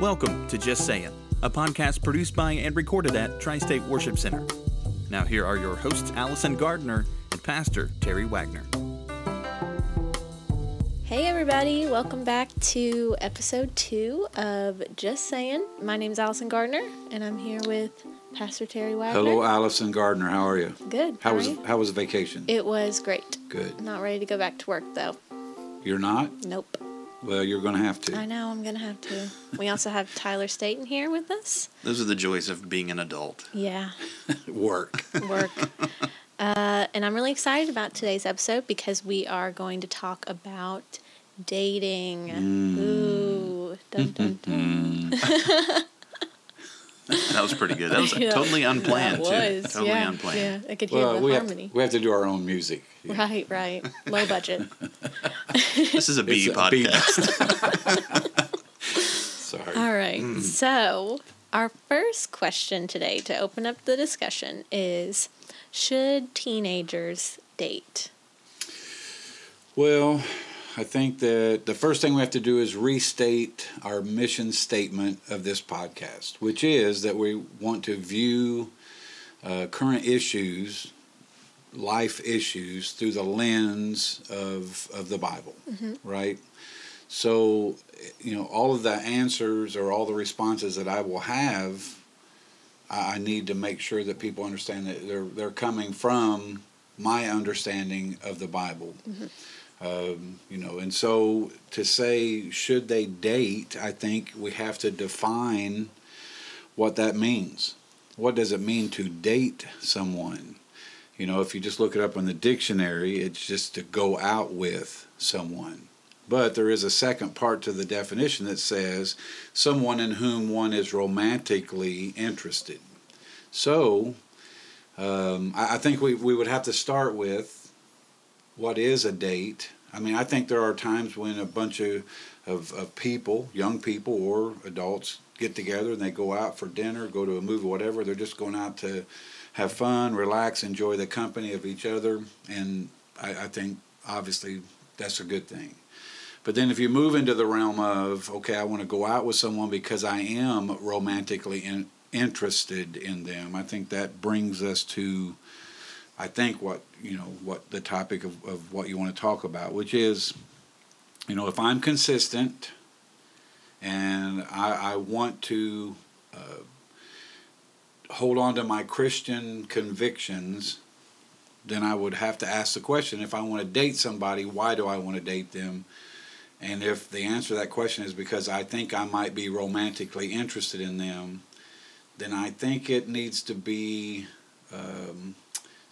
Welcome to Just Saying, a podcast produced by and recorded at Tri State Worship Center. Now, here are your hosts, Allison Gardner and Pastor Terry Wagner. Hey, everybody, welcome back to episode two of Just Saying. My name is Allison Gardner, and I'm here with Pastor Terry Wagner. Hello, Allison Gardner. How are you? Good. How was are you? how was vacation? It was great. Good. Not ready to go back to work, though. You're not? Nope. Well, you're going to have to. I know, I'm going to have to. We also have Tyler Staten here with us. Those are the joys of being an adult. Yeah, Work. work. uh, and I'm really excited about today's episode because we are going to talk about dating. Mm. Ooh. Dun, dun, dun. That was pretty good. That was Yeah, totally unplanned, that too. was, Totally yeah, unplanned. Yeah, I could hear Well, the we harmony. have, we have to do our own music. Right, right. Low budget. This is a B It's a B. podcast. Sorry. All right. Mm. So, our first question today to open up the discussion is Should teenagers date? Well, I think that the first thing we have to do is restate our mission statement of this podcast, which is that we want to view uh, current issues, life issues, through the lens of, of the Bible, right? So, you know, all of the answers or all the responses that I will have, I I need to make sure that people understand that they're they're coming from my understanding of the Bible. Um, you know, and so to say should they date, I think we have to define what that means. What does it mean to date someone? You know, if you just look it up in the dictionary, it's just to go out with someone. But there is a second part to the definition that says someone in whom one is romantically interested. So, um, I, I think we, we would have to start with what is a date. I mean, I think there are times when a bunch of, of, of people, young people or adults, get together and they go out for dinner, go to a movie, whatever. They're just going out to have fun, relax, enjoy the company of each other. And I, I think, obviously, that's a good thing. But then if you move into the realm of, okay, I want to go out with someone because I am romantically in, interested in them, I think that brings us to, I think, what, you know, what the topic of, of what you want to talk about, which is, you know, if I'm consistent and I, I want to uh, hold on to my Christian convictions, then I would have to ask the question if I want to date somebody, why do I want to date them? And if the answer to that question is because I think I might be romantically interested in them, then I think it needs to be um,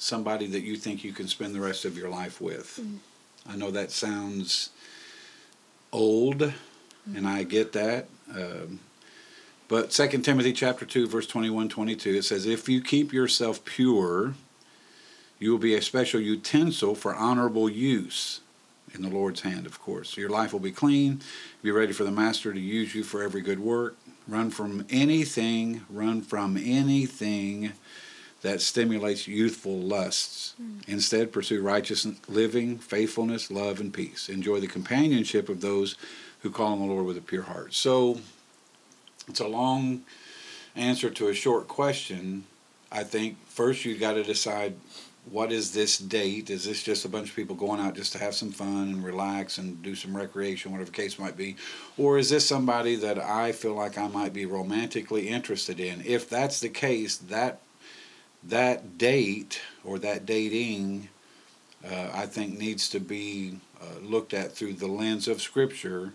somebody that you think you can spend the rest of your life with. I know that sounds old, and I get that. Um, but 2 Timothy chapter 2 verse 21 22 it says if you keep yourself pure you will be a special utensil for honorable use in the Lord's hand, of course. Your life will be clean. Be ready for the Master to use you for every good work. Run from anything, run from anything that stimulates youthful lusts. Mm. Instead, pursue righteous living, faithfulness, love, and peace. Enjoy the companionship of those who call on the Lord with a pure heart. So, it's a long answer to a short question. I think first you've got to decide what is this date? Is this just a bunch of people going out just to have some fun and relax and do some recreation, whatever the case might be? Or is this somebody that I feel like I might be romantically interested in? If that's the case, that that date or that dating, uh, I think, needs to be uh, looked at through the lens of Scripture,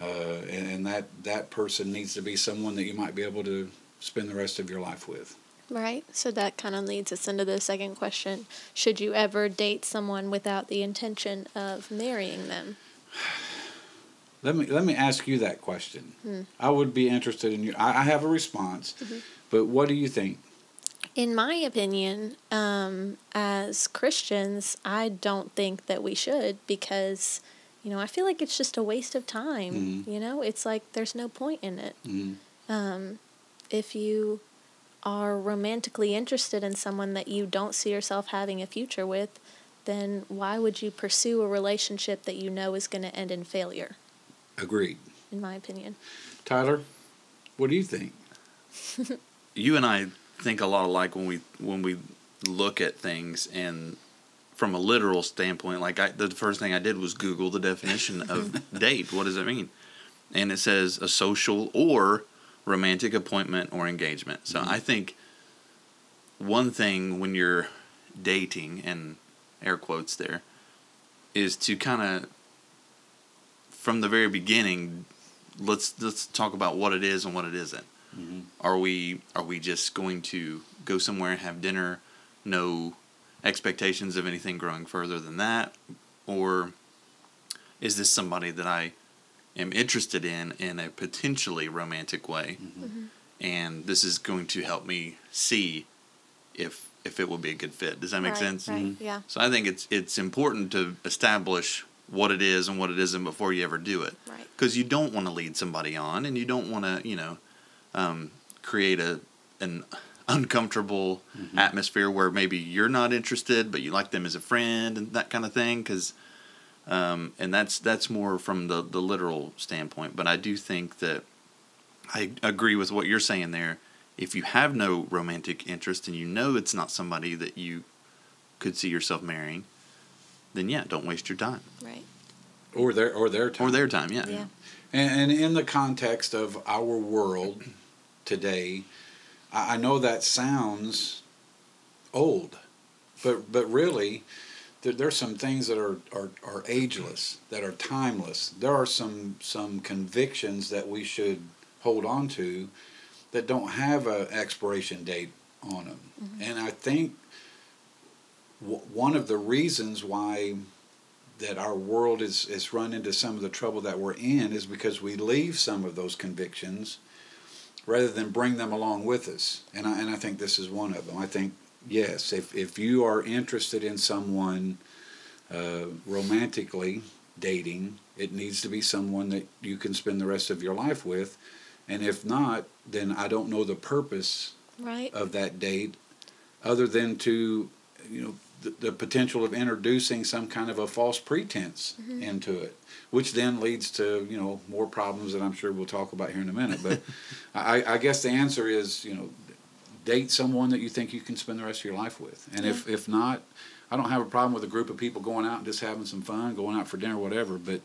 uh, and, and that that person needs to be someone that you might be able to spend the rest of your life with. Right. So, that kind of leads us into the second question Should you ever date someone without the intention of marrying them? Let me let me ask you that question. I would be interested in you. I, I have a response, but what do you think? In my opinion, um, as Christians, I don't think that we should because, you know, I feel like it's just a waste of time. Mhm. You know, it's like there's no point in it. Mhm. Um, if you are romantically interested in someone that you don't see yourself having a future with, then why would you pursue a relationship that you know is going to end in failure, Agreed. in my opinion? Tyler, What do you think? you and I think a lot alike when we when we look at things and from a literal standpoint. Like I, the first thing I did was Google the definition of date. What does it mean? And it says a social or romantic appointment or engagement. So Mm-hmm. I think one thing when you're dating and air quotes there is to kind of from the very beginning let's let's talk about what it is and what it isn't Mhm. are we are we just going to go somewhere and have dinner no expectations of anything growing further than that or is this somebody that i am interested in in a potentially romantic way and this is going to help me see if if it will be a good fit does that make right, sense Mm-hmm. Right. Yeah. so i think it's it's important to establish what it is and what it isn't before you ever do it Right. because you don't want to lead somebody on and you don't want to you know um, create a an uncomfortable atmosphere where maybe you're not interested but you like them as a friend and that kind of thing because um, and that's that's more from the the literal standpoint but i do think that i agree with what you're saying there if you have no romantic interest and you know it's not somebody that you could see yourself marrying then yeah don't waste your time Right. Or their or their time. or their time yeah Yeah. And, and in the context of our world today, I, I know that sounds old, but but really, there, there's some things that are, are, are ageless, that are timeless. There are some some convictions that we should hold on to that don't have an expiration date on them. Mm-hmm. And I think w- one of the reasons why that our world is, is run into some of the trouble that we're in is because we leave some of those convictions rather than bring them along with us. And I, and I think this is one of them. I think, yes, if, if you are interested in someone uh, romantically dating, it needs to be someone that you can spend the rest of your life with. And if not, then I don't know the purpose Right. of that date other than to you know the, the potential of introducing some kind of a false pretense mm-hmm. into it which then leads to you know more problems that i'm sure we'll talk about here in a minute but I, I guess the answer is you know date someone that you think you can spend the rest of your life with. And if, if not i don't have a problem with a group of people going out and just having some fun going out for dinner whatever but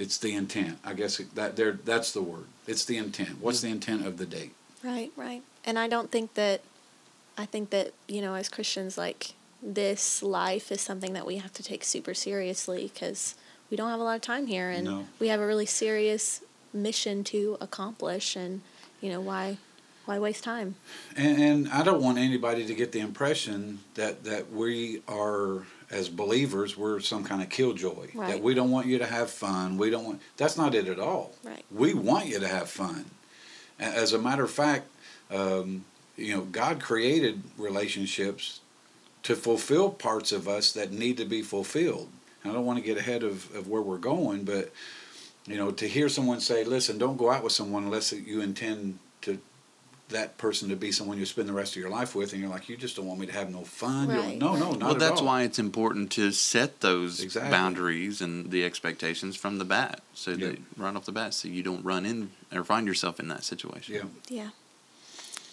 it's the intent. I guess that there that's the word. It's the intent. What's mm. the intent of the date? Right, right. And I don't think that, I think that, you know, as Christians, like, this life is something that we have to take super seriously because we don't have a lot of time here and No. we have a really serious mission to accomplish. And, you know, why, why waste time? And, and I don't want anybody to get the impression that, that we are, as believers, we're some kind of killjoy. That we don't want you to have fun. We don't want. That's not it at all. Right. We want you to have fun. As a matter of fact, um, you know, God created relationships to fulfill parts of us that need to be fulfilled. And I don't want to get ahead of, of where we're going, but you know, to hear someone say, "Listen, don't go out with someone unless you intend to that person to be someone you spend the rest of your life with," and you're like, "You just don't want me to have no fun." You don't- Right, no, no, right. not well, at that's all. why it's important to set those Exactly. boundaries and the expectations from the bat, so Yeah. that right off the bat, so you don't run in or find yourself in that situation. Yeah. Yeah.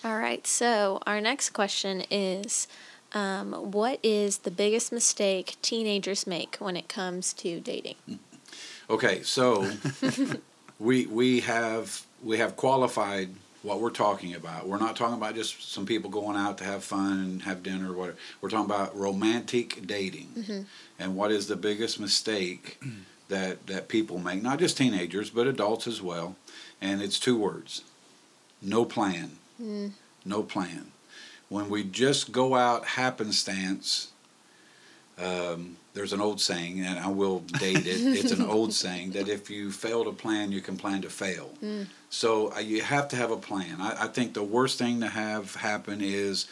All right. So our next question is, um, what is the biggest mistake teenagers make when it comes to dating? Okay, so we we have we have qualified what we're talking about. We're not talking about just some people going out to have fun and have dinner or whatever. We're talking about romantic dating. And what is the biggest mistake that that people make? Not just teenagers, but adults as well. And it's two words. No plan. No plan. When we just go out happenstance um, there's an old saying, and I will date it. It's an old saying that if you fail to plan, you can plan to fail. So uh, you have to have a plan. I, I think the worst thing to have happen is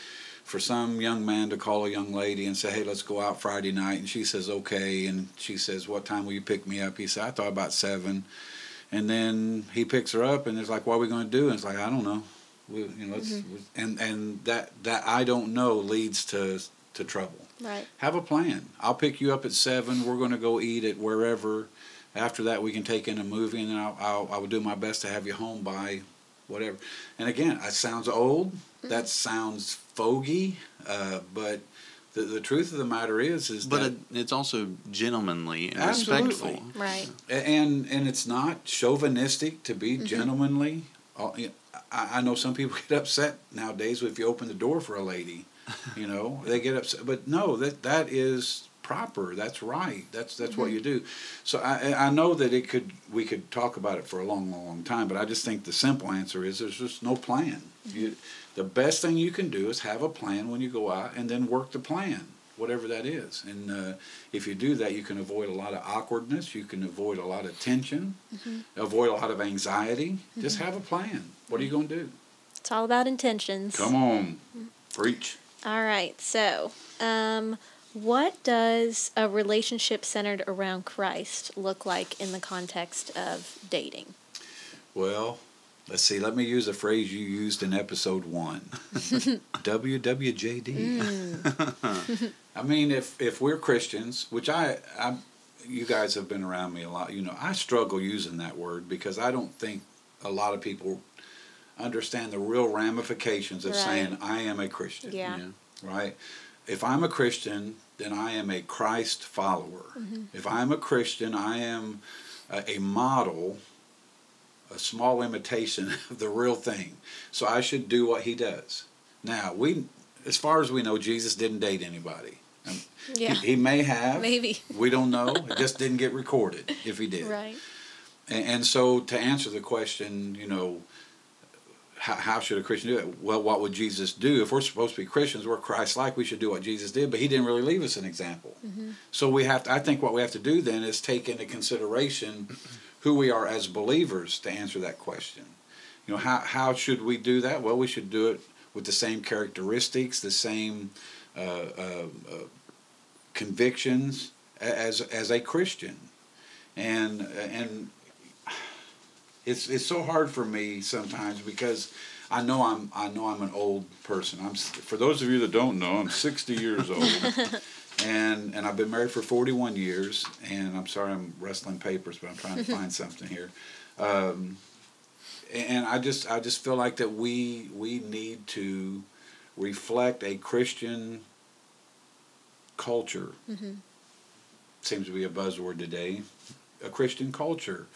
for some young man to call a young lady and say, "Hey, let's go out Friday night," and she says, "Okay," and she says, "What time will you pick me up?" He said, "I thought about seven. And then he picks her up, and it's like, "What are we going to do?" And it's like, "I don't know." We, you know, mm-hmm. let's, and and that that I don't know leads to to trouble Right. have a plan. I'll pick you up at seven. We're going to go eat at wherever. After that, we can take in a movie, and then I'll, I'll I will do my best to have you home by whatever. And again, that sounds old. Mm-hmm. That sounds fogey. Uh, but the, the truth of the matter is, is But that it, it's also gentlemanly and Absolutely. respectful. Right. and and it's not chauvinistic to be mm-hmm. gentlemanly. Uh, you know, I, I know some people get upset nowadays if you open the door for a lady. You know, they get upset, but no, that that is proper. That's right. That's that's what you do. So I I know that it could we could talk about it for a long, long, long time, but I just think the simple answer is there's just no plan. You, the best thing you can do is have a plan when you go out, and then work the plan, whatever that is. And uh, if you do that, you can avoid a lot of awkwardness. You can avoid a lot of tension, avoid a lot of anxiety. Just have a plan. What are you going to do? It's all about intentions. Come on, preach. All right. So, um, what does a relationship centered around Christ look like in the context of dating? Well, let's see. Let me use a phrase you used in episode one. WWJD. Mm. I mean, if if we're Christians, which I, I, you guys have been around me a lot. You know, I struggle using that word because I don't think a lot of people understand the real ramifications of Right. saying I am a Christian. Yeah. Right. If I'm a Christian, then I am a Christ follower. Mm-hmm. If I'm a Christian, I am a, a model a small imitation of the real thing. So I should do what he does. Now, we, as far as we know, Jesus didn't date anybody. Um, he- Yeah. He, may have. Maybe. We don't know. It just didn't get recorded if he did. Right. And, and so to answer the question, you know, how, how should a Christian do it? Well, what would Jesus do? If we're supposed to be Christians, we're Christ-like. We should do what Jesus did, but he didn't really leave us an example. So we have to. I think what we have to do then is take into consideration who we are as believers to answer that question. You know, how how should we do that? Well, we should do it with the same characteristics, the same uh, uh, uh, convictions as as a Christian, and and it's it's so hard for me sometimes because I know I'm I know I'm an old person. I'm for those of you that don't know, I'm 60 years old. And, and I've been married for 41 years, and I'm sorry I'm wrestling papers, but I'm trying to find something here. Um, and I just I just feel like that we we need to reflect a Christian culture. Seems to be a buzzword today. A Christian culture,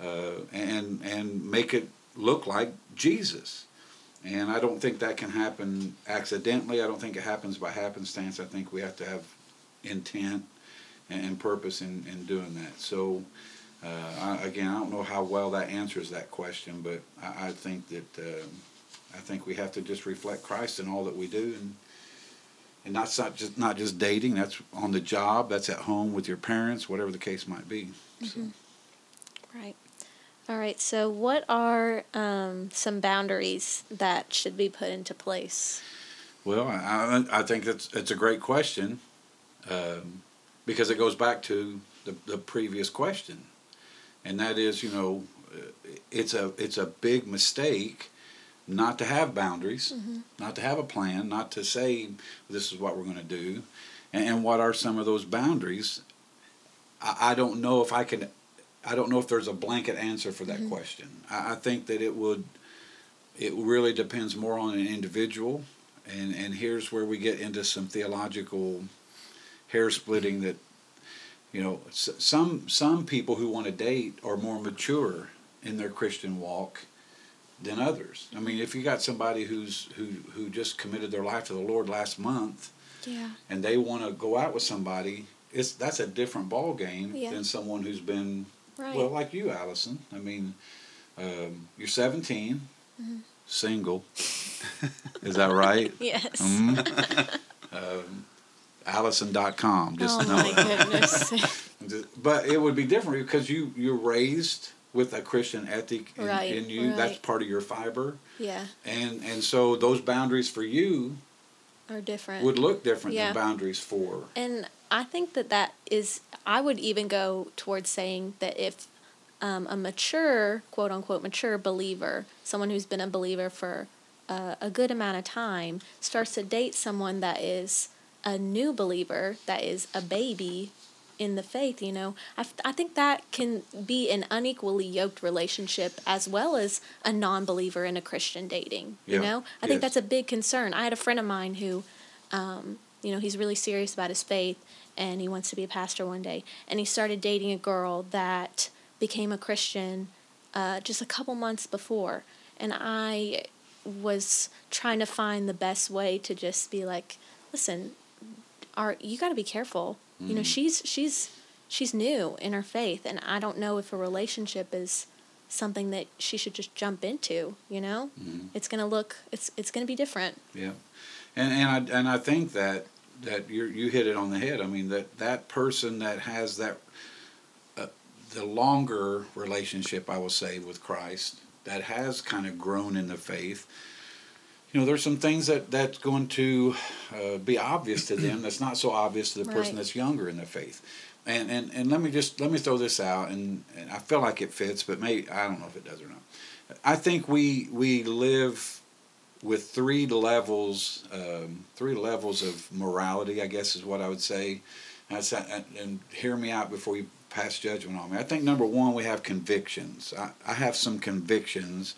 uh, and and make it look like Jesus. And I don't think that can happen accidentally. I don't think it happens by happenstance. I think we have to have intent and, purpose in, in doing that. So, uh, I, again, I don't know how well that answers that question, but I, I think that uh, I think we have to just reflect Christ in all that we do, and and that's not just not just dating. That's on the job. That's at home with your parents, whatever the case might be. So. Right. All right. So, what are um, some boundaries that should be put into place? Well, I, I I think that's it's a great question, um, because it goes back to the, the previous question, and that is, you know, uh, it's a it's a big mistake not to have boundaries, not to have a plan, not to say this is what we're going to do, and, and what are some of those boundaries. I, I don't know if I can. I don't know if there's a blanket answer for that question. I, I think that it would. It really depends more on an individual and and here's where we get into some theological hair splitting that you know some some people who want to date are more mature in their Christian walk than others. I mean, if you got somebody who's who who just committed their life to the Lord last month Yeah. and they want to go out with somebody, it's that's a different ball game Yeah. than someone who's been Right. well, like you, Allison. I mean, um, you're 17, Mm-hmm. single. Is that right? yes. Mhm. um, Allison.com. Just oh my goodness. But it would be different because you you're raised with a Christian ethic in, Right, in you. That's part of your fiber, yeah. and and so those boundaries for you Are different. would look different Yeah. than boundaries for. And I think that that is, I would even go towards saying that if um, a mature, quote unquote, mature believer, someone who's been a believer for uh, a good amount of time, starts to date someone that is a new believer, that is a baby, in the faith, you know, I, I think that can be an unequally yoked relationship as well as a non believer and a Christian dating. You know, I think that's a big concern. I had a friend of mine who, um, you know, he's really serious about his faith and he wants to be a pastor one day. And he started dating a girl that became a Christian uh, just a couple months before. And I was trying to find the best way to just be like, listen, are you got to be careful. You know, she's she's she's new in her faith, and I don't know if a relationship is something that she should just jump into. You know, it's gonna look it's it's gonna be different. Yeah, and and I and I think that that you you hit it on the head. I mean that that person that has that uh, the longer relationship, I will say, with Christ, that has kind of grown in the faith. You know, there's some things that that's going to uh, be obvious to them that's not so obvious to the person Right. that's younger in the faith. And, and and let me just let me throw this out, and, and I feel like it fits, but maybe I don't know if it does or not. I think we we live with three levels, um, three levels of morality, I guess is what I would say. And, and hear me out before you pass judgment on me. I think number one, we have convictions. I, I have some convictions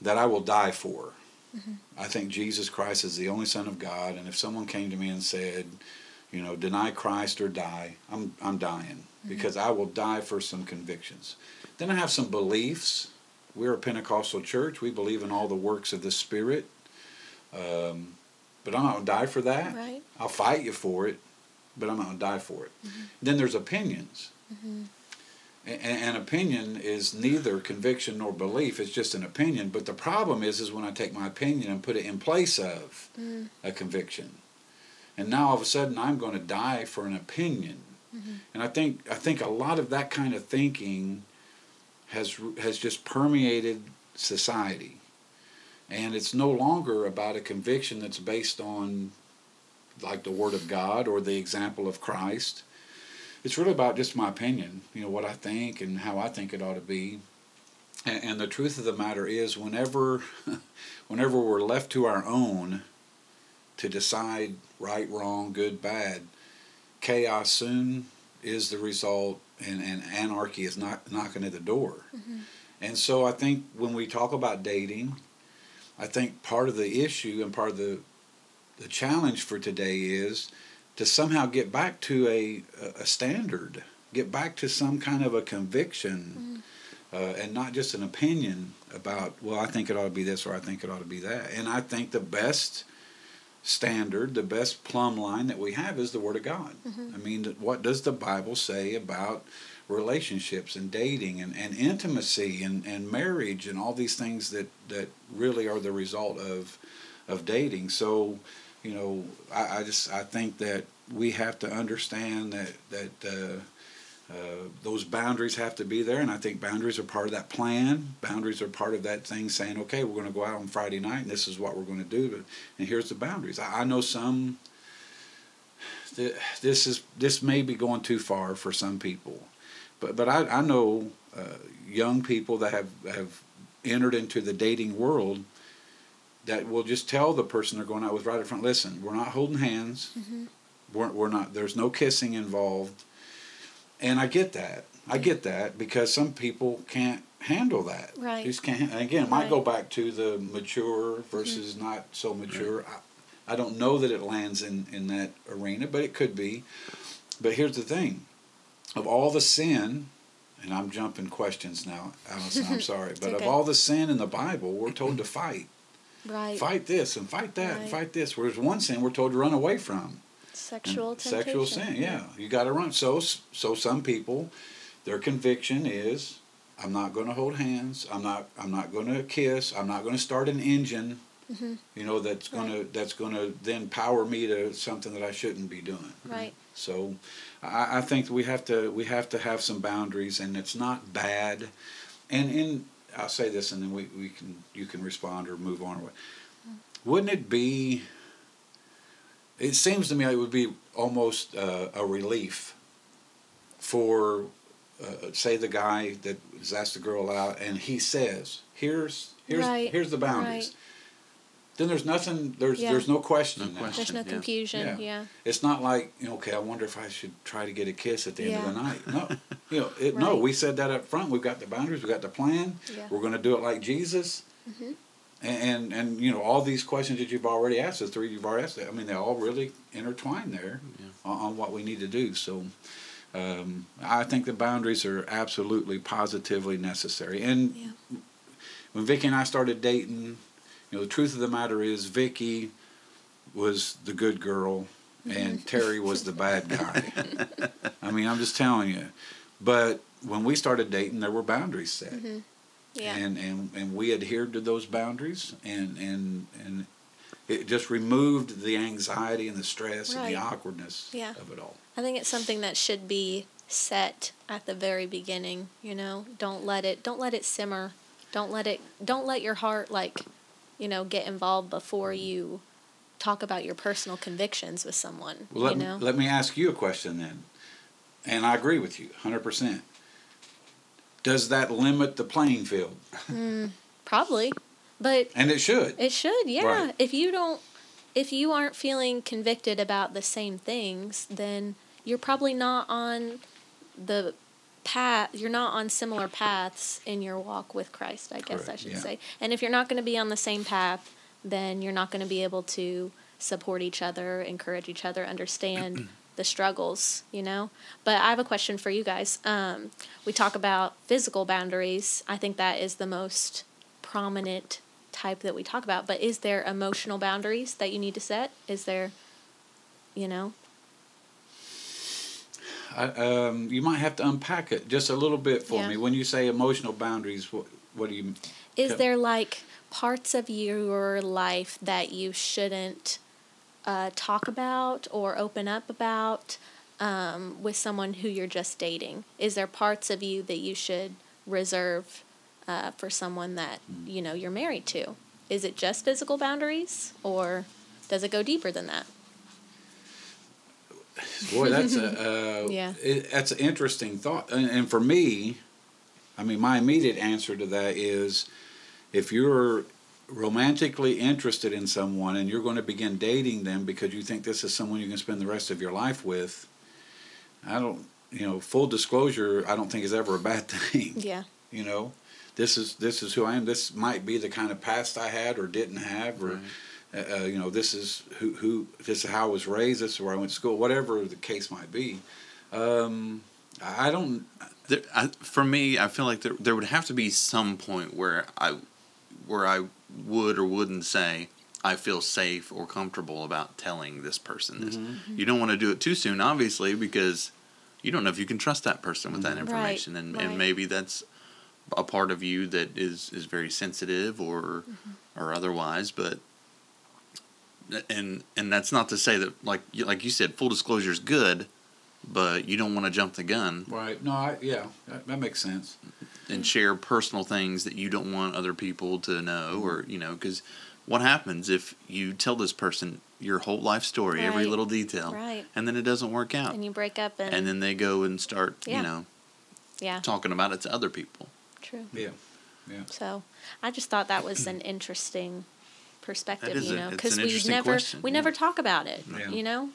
that I will die for. Mm-hmm. I think Jesus Christ is the only Son of God, and if someone came to me and said, you know, deny Christ or die, I'm I'm dying mm-hmm. because I will die for some convictions. Then I have some beliefs. We're a Pentecostal church. We believe in all the works of the Spirit. Um, but I'm not going to die for that. Right. I'll fight you for it, but I'm not going to die for it. Mm-hmm. Then there's opinions. An opinion is neither conviction nor belief. It's just an opinion. But the problem is, is when I take my opinion and put it in place of mm. a conviction, and now all of a sudden I'm going to die for an opinion. Mm-hmm. And I think I think a lot of that kind of thinking has has just permeated society, and it's no longer about a conviction that's based on like the Word of God or the example of Christ. It's really about just my opinion, you know, what I think and how I think it ought to be. And, and the truth of the matter is, whenever, whenever we're left to our own to decide right, wrong, good, bad, chaos soon is the result, and, and anarchy is not knocking at the door. Mm-hmm. And so I think when we talk about dating, I think part of the issue and part of the the challenge for today is to somehow get back to a a standard, get back to some kind of a conviction, uh, and not just an opinion about well, I think it ought to be this or I think it ought to be that. And I think the best standard, the best plumb line that we have is the Word of God. I mean, what does the Bible say about relationships and dating and, and intimacy and, and marriage and all these things that, that really are the result of of dating. So, you know, I, I just I think that we have to understand that that uh, uh, those boundaries have to be there, and I think boundaries are part of that plan. Boundaries are part of that thing saying, okay, we're going to go out on Friday night, and this is what we're going to do, but, and here's the boundaries. I, I know some. th- This is this may be going too far for some people, but but I, I know uh, young people that have have entered into the dating world that will just tell the person they're going out with right up front, listen, we're not holding hands. Mm-hmm. We're, we're not, there's no kissing involved. And I get that. I get that because some people can't handle that. Right. Just can't. And again, it might go back to the mature versus mm-hmm. not so mature. I, I don't know that it lands in, in that arena, but it could be. But here's the thing of all the sin, and I'm jumping questions now, Allison, I'm sorry, but of all the sin in the Bible, we're told to fight Right. fight this and fight that and fight this. Whereas one sin we're told to run away from. Sexual And temptation. Sexual sin, yeah. You got to run. So, so some people, their conviction is, I'm not going to hold hands. I'm not. I'm not going to kiss. I'm not going to start an engine. Mm-hmm. You know that's going to that's going to then power me to something that I shouldn't be doing. Right. So, I, I think we have to we have to have some boundaries, and it's not bad. And in I'll say this, and then we, we can you can respond or move on. Wouldn't it be? It seems to me it would be almost uh, a relief for, uh, say, the guy that has asked the girl out, and he says, "Here's here's Right, here's the boundaries." Then there's nothing. There's Yeah. there's no question. No question. There's no Yeah. confusion. Yeah. Yeah. It's not like you know, okay, I wonder if I should try to get a kiss at the end of the night. No, you know, it, no. We said that up front. We've got the boundaries. we've got the plan. Yeah. We're going to do it like Jesus. Mhm. And, and and you know all these questions that you've already asked, the three you've already asked, I mean they all really intertwine there Yeah. on, on what we need to do. So um, I think the boundaries are absolutely positively necessary. And Yeah. when Vicky and I started dating, you know the truth of the matter is Vicky was the good girl and Terry was the bad guy. I mean I'm just telling you. But when we started dating, there were boundaries set Mm-hmm. Yeah. and, and and we adhered to those boundaries and and and it just removed the anxiety and the stress and the awkwardness Yeah. of it all I think it's something that should be set at the very beginning, you know. Don't let it don't let it simmer. Don't let it don't let your heart like, you know, get involved before you talk about your personal convictions with someone, well let, you me, know. let me ask you a question then and i agree with you 100% does that limit the playing field mm, Probably. But and it should it should, yeah. Right. If you don't if you aren't feeling convicted about the same things, then you're probably not on the path you're not on similar paths in your walk with Christ, I guess I should yeah. say. And if you're not going to be on the same path, then you're not going to be able to support each other, encourage each other, understand the struggles, you know? But I have a question for you guys. Um, we talk about physical boundaries. I think that is the most prominent type that we talk about. But is there emotional boundaries that you need to set? Is there, you know? I, um, you might have to unpack it just a little bit for Yeah. me when you say emotional boundaries what what do you Is there like parts of your life that you shouldn't uh, talk about or open up about um, with someone who you're just dating? Is there parts of you that you should reserve uh, for someone that you know you're married to? Is it just physical boundaries, or does it go deeper than that? Boy, that's a uh, Yeah. It, that's an interesting thought, and, and for me, I mean, my immediate answer to that is, if you're romantically interested in someone and you're going to begin dating them because you think this is someone you can spend the rest of your life with, I don't, you know, full disclosure, I don't think is ever a bad thing. Yeah. You know, this is this is who I am. This might be the kind of past I had or didn't have, or Right. Uh, uh, you know, this is who who this is how I was raised. This is where I went to school. Whatever the case might be. Um, I don't. There, I, for me, I feel like there there would have to be some point where I where I would or wouldn't say I feel safe or comfortable about telling this person this. Mm-hmm. You don't want to do it too soon, obviously, because you don't know if you can trust that person with that Mhm. Right, information, and right. and maybe that's a part of you that is is very sensitive or or otherwise, but. And and that's not to say that like you- like you said, full disclosure is good, but you don't want to jump the gun Right. No. I, yeah. That, that makes sense. and share personal things that you don't want other people to know mm-hmm. or you know because what happens if you tell this person your whole life story every little detail Right. and then it doesn't work out And you break up and, and then they go and start Yeah. you know yeah, talking about it to other people true. Yeah. Yeah. So I just thought that was an interesting perspective, you know, because we never question, we yeah. never talk about it, Yeah. you know.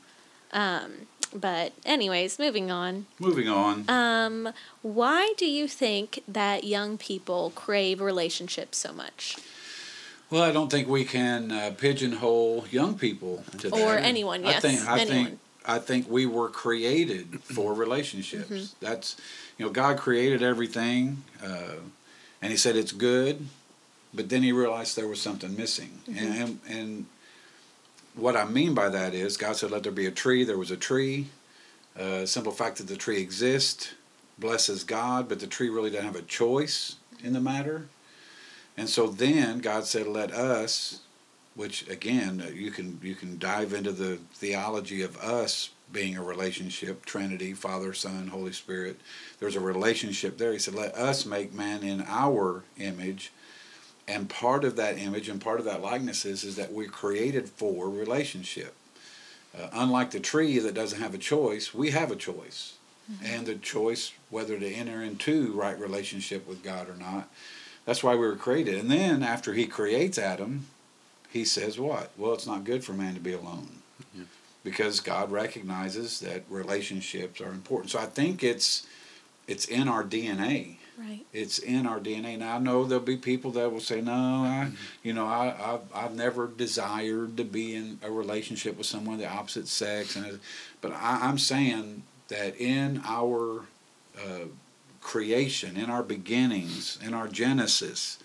Um, but anyways, moving on. Moving on. Um, why do you think that young people crave relationships so much, Well, I don't think we can uh, pigeonhole young people to or that. anyone? I Yes, think I anyone. think I think we were created for relationships. Mm-hmm. That's you know God created everything, uh, and He said it's good, but then He realized there was something missing, Mm-hmm. and, and and what I mean by that is God said, "Let there be a tree." There was a tree. Uh, simple fact that the tree exists blesses God, but the tree really doesn't have a choice in the matter. And so then God said, "Let us," which again uh, you can you can dive into the theology of us being a relationship, Trinity, Father, Son, Holy Spirit. There's a relationship there. He said, "Let us make man in our image." And part of that image and part of that likeness is, is that we're created for relationship. Uh, unlike the tree that doesn't have a choice, we have a choice. And the choice whether to enter into right relationship with God or not. That's why we were created. And then after he creates Adam, he says what? Well, it's not good for man to be alone. Yeah. Because God recognizes that relationships are important. So I think it's it's in our DNA. Right. It's in our DNA. Now I know there'll be people that will say, "No, I, you know, I, I've, I've never desired to be in a relationship with someone of the opposite sex," and but I, I'm saying that in our uh, creation, in our beginnings, in our Genesis,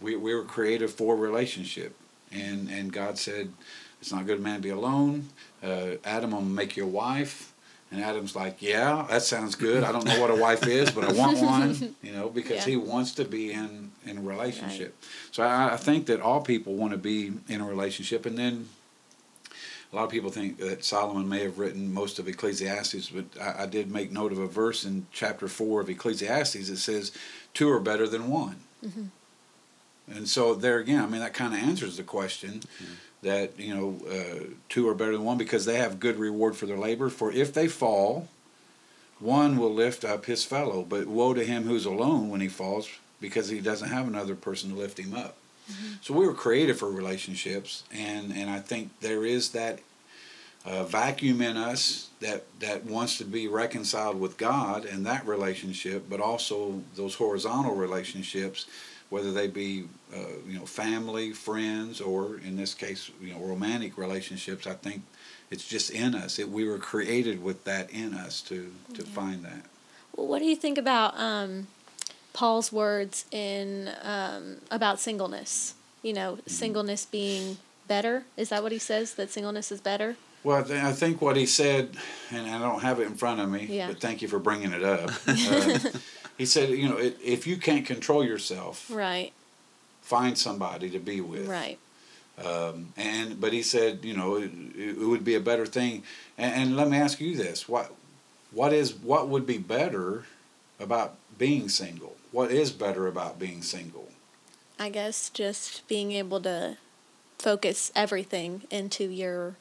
we, we were created for relationship. And, and God said, it's not good man to be alone. Uh, Adam, I'm make you a wife. And Adam's like, yeah, that sounds good. I don't know what a wife is, but I want one, you know, because Yeah. he wants to be in, in a relationship. So I, I think that all people want to be in a relationship. And then a lot of people think that Solomon may have written most of Ecclesiastes, but I, I did make note of a verse in chapter 4 of Ecclesiastes that says, two are better than one. Mm-hmm. And so there again, I mean, that kind of answers the question that, you know, uh, two are better than one because they have good reward for their labor. For if they fall, one will lift up his fellow, but woe to him who's alone when he falls because he doesn't have another person to lift him up. So we were created for relationships, and, and I think there is that uh, vacuum in us that, that wants to be reconciled with God and that relationship, but also those horizontal relationships, whether they be uh, you know family, friends, or in this case you know romantic relationships. I think it's just in us. It, we were created with that in us to to find that. Well, what do you think about um, Paul's words in um, about singleness? You know, Mm-hmm. singleness being better. Is that what he says? That singleness is better. Well, I, th- I think what he said, and I don't have it in front of me, Yeah. but thank you for bringing it up. Uh, he said, you know, if you can't control yourself, Right. find somebody to be with. Right. Um, and but he said, you know, it, it would be a better thing. And, and let me ask you this: what what is what would be better about being single? What is better about being single? I guess just being able to focus everything into your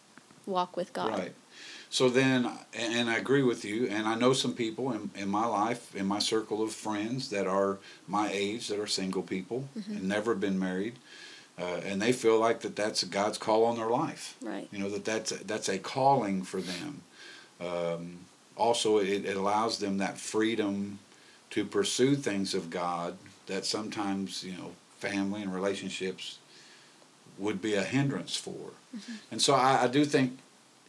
walk with God. Right. So then, and I agree with you, and I know some people in, in my life, in my circle of friends that are my age, that are single people and never been married, uh, and they feel like that that's God's call on their life. Right. You know that that's a, that's a calling for them. Um, also, it, it allows them that freedom to pursue things of God that sometimes you know family and relationships would be a hindrance for. And so I, I do think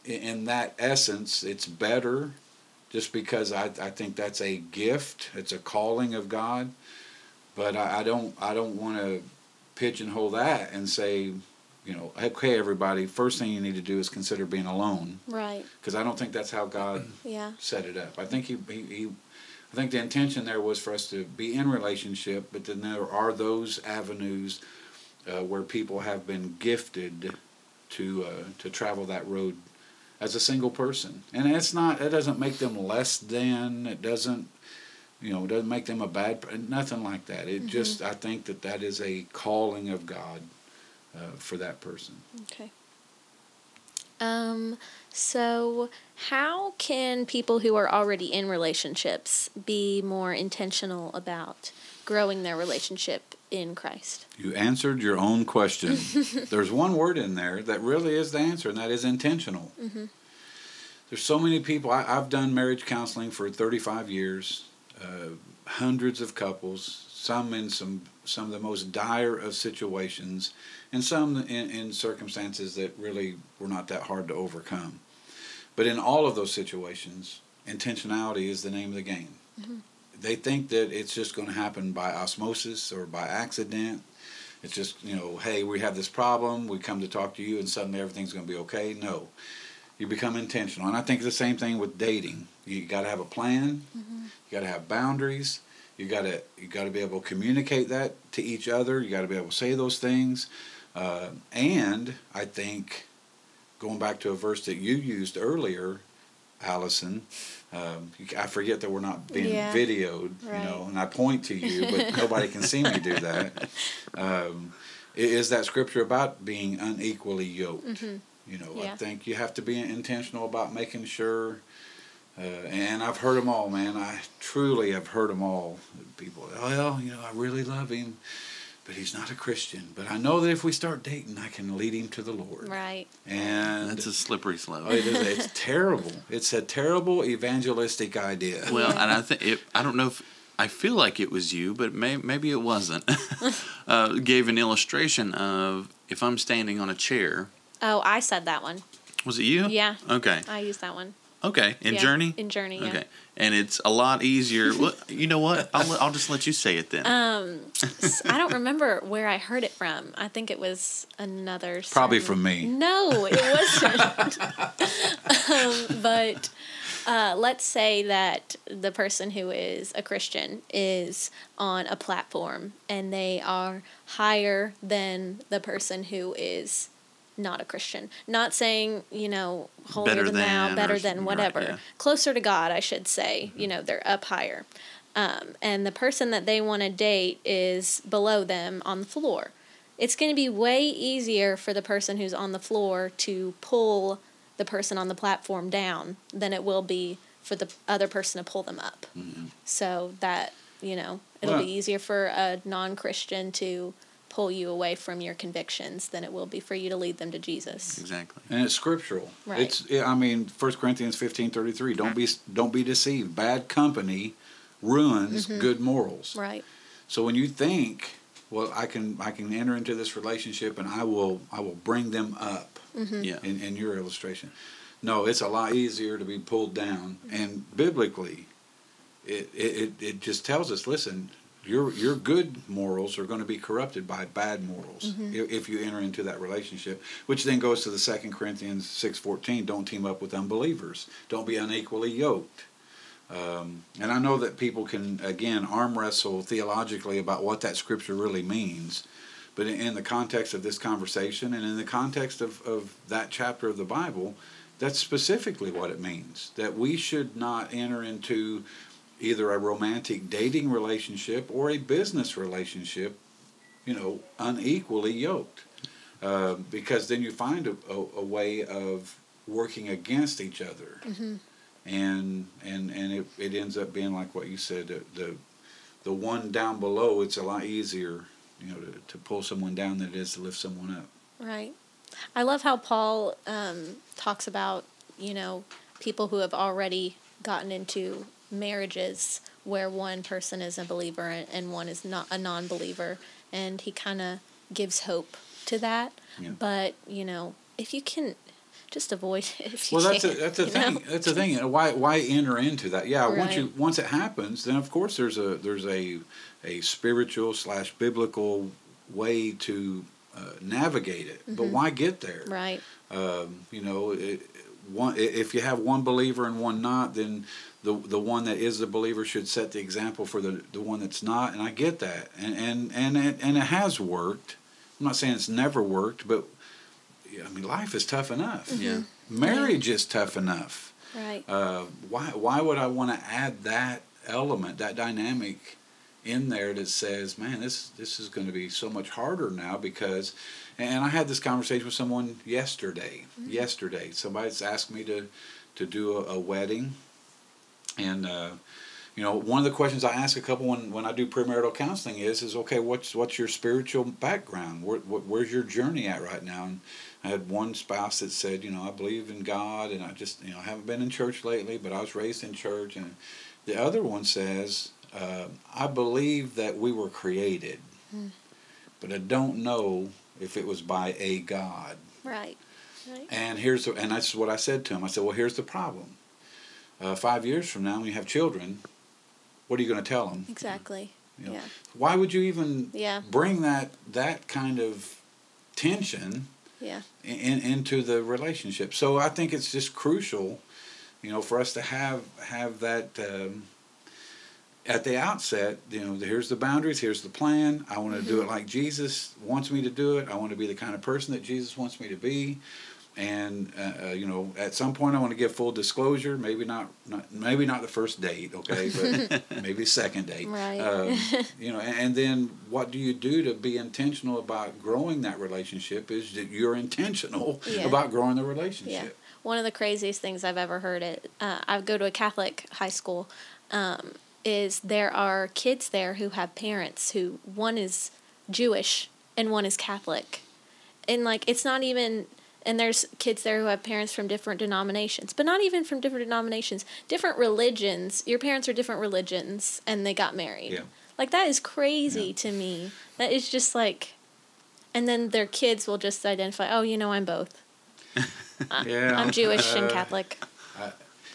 in that essence, it's better just because I, I think that's a gift. It's a calling of God. But I, I don't I don't want to pigeonhole that and say, you know, okay, everybody, first thing you need to do is consider being alone Right. because I don't think that's how God Yeah. set it up. I think he, he, he I think the intention there was for us to be in relationship, but then there are those avenues uh, where people have been gifted to uh, to travel that road as a single person, and it's not. It doesn't make them less than. It doesn't. You know, it doesn't make them a bad. Nothing like that. It just. I think that that is a calling of God uh, for that person. Okay. Um, so how can people who are already in relationships be more intentional about growing their relationship in Christ? You answered your own question. There's one word in there that really is the answer, and that is intentional. There's so many people. I, I've done marriage counseling for 35 years, uh, hundreds of couples, some in some some of the most dire of situations, and some in, in circumstances that really were not that hard to overcome. But in all of those situations, intentionality is the name of the game. They think that it's just going to happen by osmosis or by accident. It's just, you know, hey, we have this problem, we come to talk to you, and suddenly everything's going to be okay. No. You become intentional. And I think the same thing with dating. You got to have a plan, you got to have boundaries. You got to you got to be able to communicate that to each other. You got to be able to say those things, uh, and I think going back to a verse that you used earlier, Allison, um, I forget that we're not being Yeah. videoed, Right. you know, and I point to you, but nobody can see me do that. Um, is that scripture about being unequally yoked? You know, I think you have to be intentional about making sure. Uh, and I've heard them all, man. I truly have heard them all. People, oh well, you know, I really love him, but he's not a Christian. But I know that if we start dating, I can lead him to the Lord. Right. And That's a slippery slope. oh, it is, it's terrible. It's a terrible evangelistic idea. Well, and I think it, I don't know if I feel like it was you, but may, maybe it wasn't. uh, gave an illustration of if I'm standing on a chair. Oh, I said that one. Was it you? Yeah. Okay. I used that one. Okay. In Yeah, Journey. In Journey, yeah. Okay. And it's a lot easier. well, you know what? I'll, I'll just let you say it then. Um, I don't remember where I heard it from. I think it was another. Probably sermon. from me. No, it wasn't. um, but uh, let's say that the person who is a Christian is on a platform and they are higher than the person who is not a Christian. Not saying, you know, holier Better than thou, than better or than something, right, whatever. yeah. Closer to God, I should say. You know, they're up higher. Um, and the person that they want to date is below them on the floor. It's going to be way easier for the person who's on the floor to pull the person on the platform down than it will be for the other person to pull them up. So that, you know, it'll Well- be easier for a non Christian to pull you away from your convictions than it will be for you to lead them to Jesus. exactly. and it's scriptural. Right. It's I mean, 1 Corinthians fifteen thirty three. Don't be don't be deceived. Bad company ruins good morals. Mm-hmm. Right. So when you think, well, I can I can enter into this relationship and I will I will bring them up Mm-hmm. Yeah. in, in your illustration. No, it's a lot easier to be pulled down. And biblically, it, it, it, it just tells us, listen, your your good morals are going to be corrupted by bad morals if, if you enter into that relationship. Which then goes to the Second Corinthians six fourteen. Don't team up with unbelievers. Don't be unequally yoked. Um, and I know that people can again arm wrestle theologically about what that scripture really means. But in, in the context of this conversation and in the context of, of that chapter of the Bible, that's specifically what it means. That we should not enter into either a romantic dating relationship or a business relationship, you know, unequally yoked. Uh, because then you find a, a, a way of working against each other. And and and it, it ends up being like what you said, the, the the one down below, it's a lot easier, you know, to, to pull someone down than it is to lift someone up. Right. I love how Paul um, talks about, you know, people who have already gotten into marriages where one person is a believer and- one is not a non believer. And he kind of gives hope to that. Yeah. But, you know, if you can just avoid it if you Well, that's a that's a thing. know? That's a thing. Why why enter into that? Yeah, once you once it happens, then of course there's a there's a a spiritual slash biblical way to uh, navigate it. But why get there? Mm-hmm. Right. Um, you know, it, one if you have one believer and one not, then the the one that is the believer should set the example for the the one that's not. And I get that, and and and it, and it has worked. I'm not saying it's never worked, but I mean, life is tough enough. Yeah. Marriage is tough enough. Right. Uh, why why would I want to add that element, that dynamic in there that says, man, this this is going to be so much harder now because and I had this conversation with someone yesterday. Yesterday, somebody's asked me to to do a, a wedding and uh, you know, one of the questions I ask a couple when, when I do premarital counseling is, is okay, what's what's your spiritual background? Where, wh- where's your journey at right now? And I had one spouse that said, you know, I believe in God, and I just, you know, I haven't been in church lately, but I was raised in church. And the other one says, uh, I believe that we were created, but I don't know if it was by a God. Right. Right. And here's the, and that's what I said to him. I said, well, here's the problem. Uh, five years from now, when you have children, what are you going to tell them? Exactly. You know, Yeah. Why would you even Yeah. bring that that kind of tension Yeah. in, into the relationship? So I think it's just crucial, you know, for us to have have that um, at the outset. You know, here's the boundaries. Here's the plan. I want to do it like Jesus wants me to do it. I want to be the kind of person that Jesus wants me to be. And uh, uh, you know, at some point, I want to give full disclosure. Maybe not, not maybe not the first date, okay, but maybe second date. Right. Um, you know, and, and then what do you do to be intentional about growing that relationship? Is that you're intentional Yeah. about growing the Yeah. relationship? One of the craziest things I've ever heard it. Uh, I go to a Catholic high school. Um, is there are kids there who have parents who one is Jewish and one is Catholic. And like it's not even and there's kids there who have parents from different denominations, but not even from different denominations, different religions. Your parents are different religions and they got married. Yeah. Like that is crazy Yeah. to me. That is just like and then their kids will just identify, "Oh, you know, I'm both. Yeah. I'm Jewish and Uh, Catholic."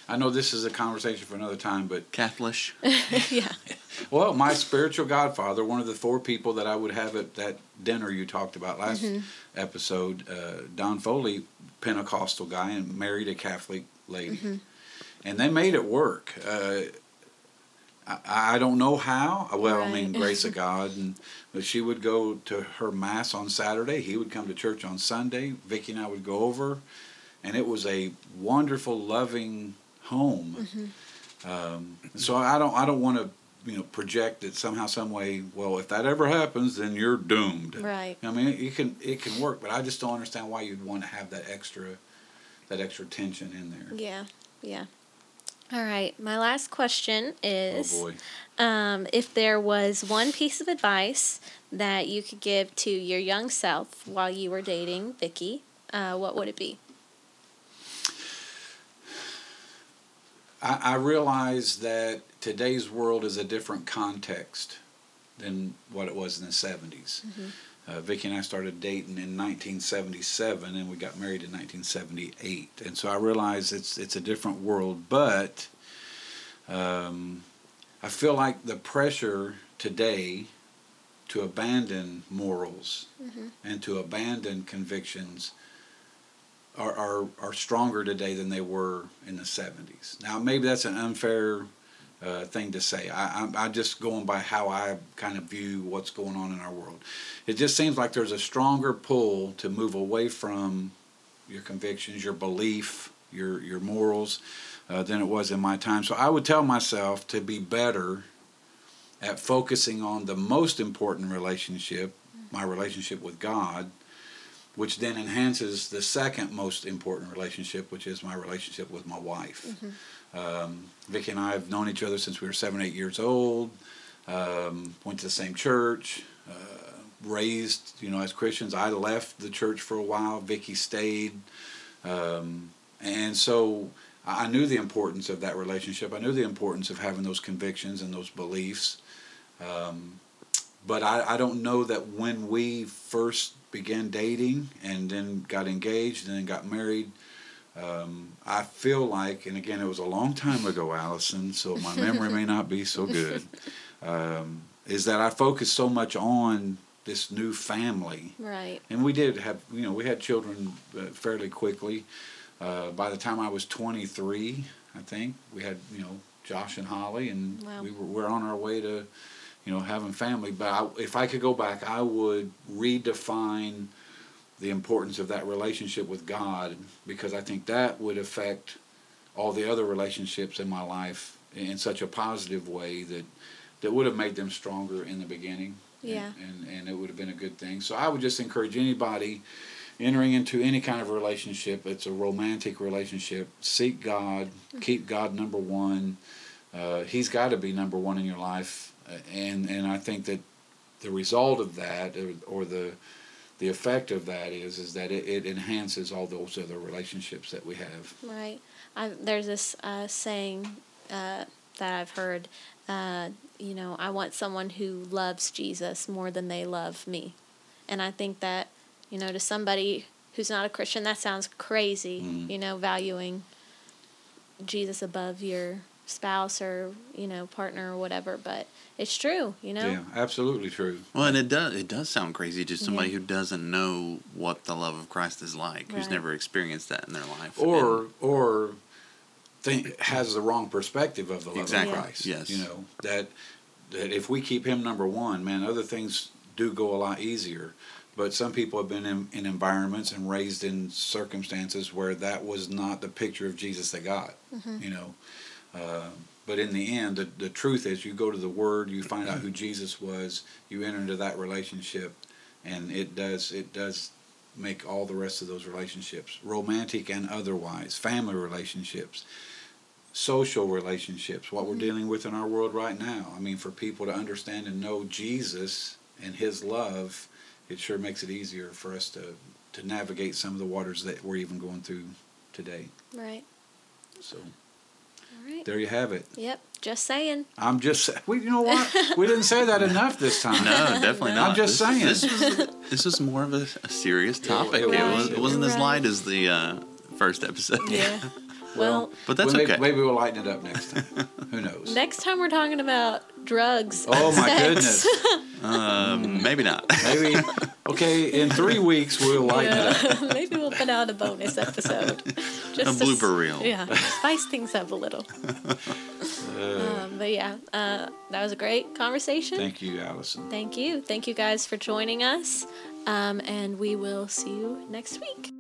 I know this is a conversation for another time, but Catholic. yeah. well, my spiritual godfather, one of the four people that I would have at that dinner you talked about last episode, uh, Don Foley, Pentecostal guy, and married a Catholic lady, and they made it work. Uh, I, I don't know how. Well, I mean, grace of God, and but she would go to her mass on Saturday. He would come to church on Sunday. Vicky and I would go over, and it was a wonderful, loving home. Um, so I don't I don't want to you know project that somehow some way. Well, if that ever happens, then you're doomed. Right. I mean, it can it can work, but I just don't understand why you'd want to have that extra that extra tension in there. Yeah. Yeah. All right. My last question is Oh boy. um, if there was one piece of advice that you could give to your young self while you were dating Vicky, uh, what would it be? I, I realize that today's world is a different context than what it was in the 70s. Uh, Vicky and I started dating in 1977, and we got married in 1978. And so I realize it's it's a different world, but um, I feel like the pressure today to abandon morals and to abandon convictions are, are, are stronger today than they were in the 70s. Now, maybe that's an unfair uh, thing to say. I, I'm, I'm just going by how I kind of view what's going on in our world. It just seems like there's a stronger pull to move away from your convictions, your belief, your, your morals uh, than it was in my time. So I would tell myself to be better at focusing on the most important relationship, my relationship with God, which then enhances the second most important relationship, which is my relationship with my wife. Um, Vicky and I have known each other since we were seven, eight years old. Um, went to the same church. Uh, raised, you know, as Christians. I left the church for a while. Vicky stayed, um, and so I I knew the importance of that relationship. I knew the importance of having those convictions and those beliefs. Um, but I, I don't know that when we first began dating and then got engaged and then got married, um, I feel like, and again, it was a long time ago, Allison, so my memory may not be so good, um, is that I focused so much on this new family. Right. And we did have, you know, we had children uh, fairly quickly. Uh, by the time I was 23, I think, we had, you know, Josh and Holly, and Wow. we were, we're on our way to, you know, having family. But I, if I could go back, I would redefine the importance of that relationship with God because I think that would affect all the other relationships in my life in such a positive way that that would have made them stronger in the beginning. Yeah. And, and, it would have been a good thing. So I would just encourage anybody entering into any kind of relationship, it's a romantic relationship, seek God, keep God number one. Uh, he's got to be number one in your life. And, and I think that the result of that or, or the the effect of that is is that it, it enhances all those other relationships that we have. Right. I there's this uh, saying uh, that I've heard. Uh, you know, I want someone who loves Jesus more than they love me, and I think that you know to somebody who's not a Christian, that sounds crazy. Mhm. You know, valuing Jesus above your spouse or you know partner or whatever, but it's true. You know. Yeah, absolutely true. Well, and it does it does sound crazy to somebody Yeah. who doesn't know what the love of Christ is like, who's never experienced that in their life. Or And- or think has the wrong perspective of the love Exactly, of Christ. yes. You know, that that if we keep him number one, man, other things do go a lot easier. But some people have been in, in environments and raised in circumstances where that was not the picture of Jesus they got. Mm-hmm. You know, uh, but in the end, the, the truth is, you go to the Word, you find out who Jesus was, you enter into that relationship, and it does it does make all the rest of those relationships, romantic and otherwise, family relationships, social relationships, what we're dealing with in our world right now. I mean, for people to understand and know Jesus and His love, it sure makes it easier for us to to navigate some of the waters that we're even going through today. Right. So right. there you have it. Yep. Just saying. I'm just we you know what we didn't say that enough this time. No, definitely not. I'm just This- saying. This was this was more of a, a serious topic. it It, was. was, it wasn't You're as light as the uh, first episode. Yeah. well, But that's Well, maybe, okay. Maybe we'll lighten it up next time. Who knows? next time we're talking about drugs. Oh my sex. goodness. Um, maybe not. Maybe okay. In three weeks we'll lighten it up. Maybe we'll put out a bonus episode. Just A to blooper reel. Yeah. Spice things up a little. Uh, Um, but yeah, uh, that was a great conversation. thank you, Allison. Thank you. Thank you guys for joining us. Um, and we will see you next week.